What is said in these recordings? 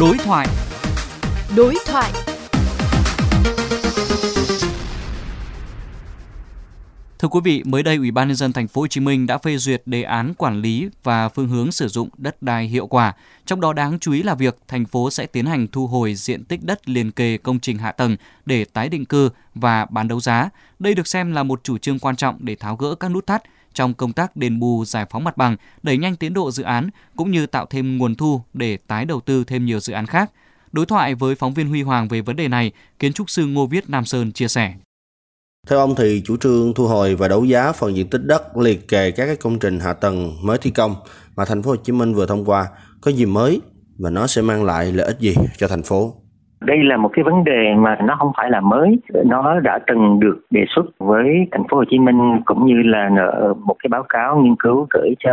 Đối thoại. Đối thoại. Thưa quý vị, mới đây Ủy ban nhân dân thành phố Hồ Chí Minh đã phê duyệt đề án quản lý và phương hướng sử dụng đất đai hiệu quả. Trong đó đáng chú ý là việc thành phố sẽ tiến hành thu hồi diện tích đất liền kề công trình hạ tầng để tái định cư và bán đấu giá. Đây được xem là một chủ trương quan trọng để tháo gỡ các nút thắt trong công tác đền bù giải phóng mặt bằng, đẩy nhanh tiến độ dự án cũng như tạo thêm nguồn thu để tái đầu tư thêm nhiều dự án khác. Đối thoại với phóng viên Huy Hoàng về vấn đề này, kiến trúc sư Ngô Viết Nam Sơn chia sẻ. Theo ông thì chủ trương thu hồi và đấu giá phần diện tích đất liệt kề các cái công trình hạ tầng mới thi công mà thành phố Hồ Chí Minh vừa thông qua có gì mới và nó sẽ mang lại lợi ích gì cho thành phố? Đây là một cái vấn đề mà nó không phải là mới. Nó đã từng được đề xuất với thành phố Hồ Chí Minh cũng như là một cái báo cáo nghiên cứu gửi cho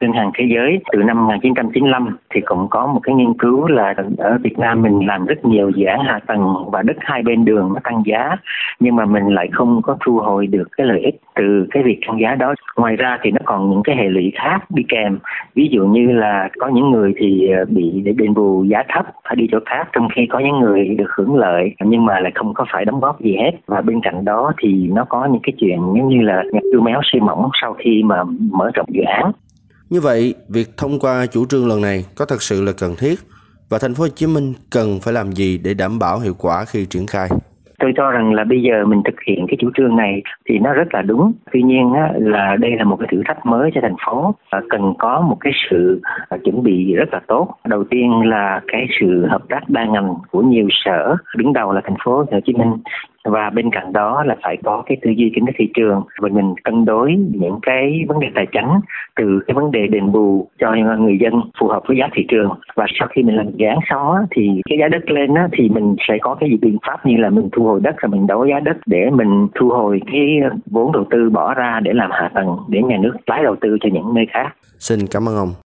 ngân hàng thế giới. Từ năm 1995 thì cũng có một cái nghiên cứu là ở Việt Nam mình làm rất nhiều dự án hạ tầng và đất hai bên đường nó tăng giá, nhưng mà mình lại không có thu hồi được cái lợi ích từ cái việc tăng giá đó. Ngoài ra thì nó còn những cái hệ lụy khác đi kèm. Ví dụ như là có những người thì bị đền bù giá thấp, phải đi chỗ khác trong khi có những người được hưởng lợi, nhưng mà lại không có phải đóng góp gì hết. Và bên cạnh đó thì nó có những cái chuyện giống như là cưa méo suy mỏng sau khi mà mở rộng dự án. Như vậy, việc thông qua chủ trương lần này có thật sự là cần thiết và thành phố Hồ Chí Minh cần phải làm gì để đảm bảo hiệu quả khi triển khai? Tôi cho rằng là bây giờ mình thực hiện cái chủ trương này thì nó rất là đúng. Tuy nhiên á, là đây là một cái thử thách mới cho thành phố và cần có một cái sự à, chuẩn bị rất là tốt. Đầu tiên là cái sự hợp tác đa ngành của nhiều sở đứng đầu là thành phố Hồ Chí Minh và bên cạnh đó là phải có cái tư duy kinh tế thị trường và mình cân đối những cái vấn đề tài chính từ cái vấn đề đền bù cho người dân phù hợp với giá thị trường và sau khi mình làm dự án xong á, thì cái giá đất lên á, thì mình sẽ có cái biện pháp như là mình thu hồi đất rồi mình đấu giá đất để mình thu hồi cái vốn đầu tư bỏ ra để làm hạ tầng để nhà nước tái đầu tư cho những nơi khác. Xin cảm ơn ông.